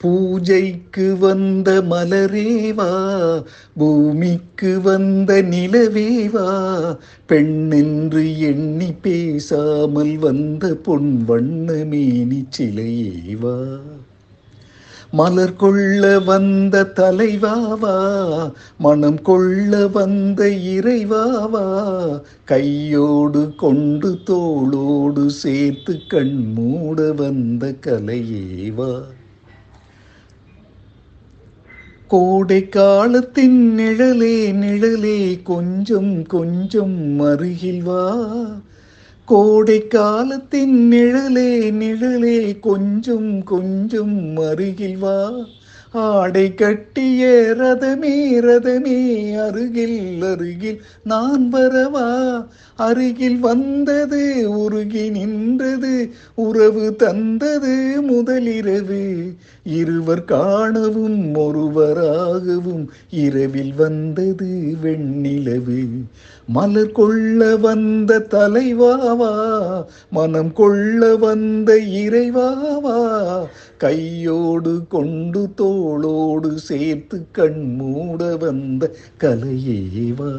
பூஜைக்கு வந்த மலரேவா பூமிக்கு வந்த நிலவேவா பெண்ணென்று எண்ணி பேசாமல் வந்த பொன் வண்ணமேனி சிலையேவா மலர் கொள்ள வந்த தலைவாவா மனம் கொள்ள வந்த இறைவாவா கையோடு கொண்டு தோளோடு சேர்த்து கண் மூட வந்த கலையேவா கோடை காலத்தின் நிழலே நிழலே கொஞ்சம் கொஞ்சம் அருகில் வா. கோடை காலத்தின் நிழலே நிழலே கொஞ்சம் கொஞ்சம் அருகில் வா. ஆடை கட்டிய ரதமே ரதமே அருகில் அருகில் நான் வரவா? அருகில் வந்தது உருகி நின்றது உறவு தந்தது முதலிரவு. இருவர் காணவும் ஒருவராகவும் இரவில் வந்தது வெண்ணிலவு. மலர் கொள்ள வந்த தலைவாவா? மனம் கொள்ள வந்த இறைவாவா? கையோடு கொண்டு தோளோடு சேர்த்து கண் மூட வந்த கலையேவா?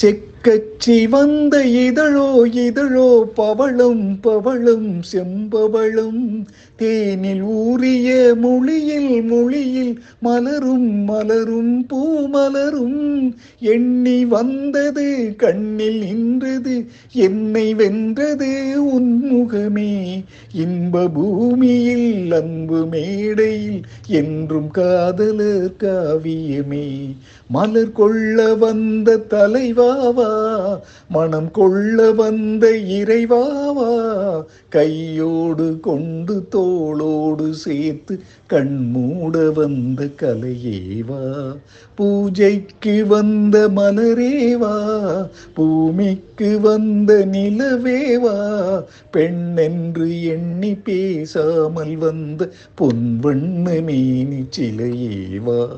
செக்கச்சி வந்த இதழோ இதழோ பவளும் பவளும் செம்பவளும். தேனில் ஊறிய மொழியில் மொழியில் மலரும் மலரும் பூமலரும். எண்ணி வந்தது கண்ணில் நின்றது என்னை வென்றது உன்முகமே. இன்ப பூமியில் அன்பு மேடையில் என்றும் காதலர் காவியமே. மலர் கொள்ள வந்த தலைவர் தலைவாவா மனம் கொள்ள வந்த இறைவாவா? கையோடு கொண்டு தோளோடு சேர்த்து கண் மூட வந்த கலையேவா? பூஜைக்கு வந்த மலரேவா? பூமிக்கு வந்த நிலவேவா? பெண்ணென்று எண்ணி பேசாமல் வந்த பொன்வண்ண மேனி சிலையேவா?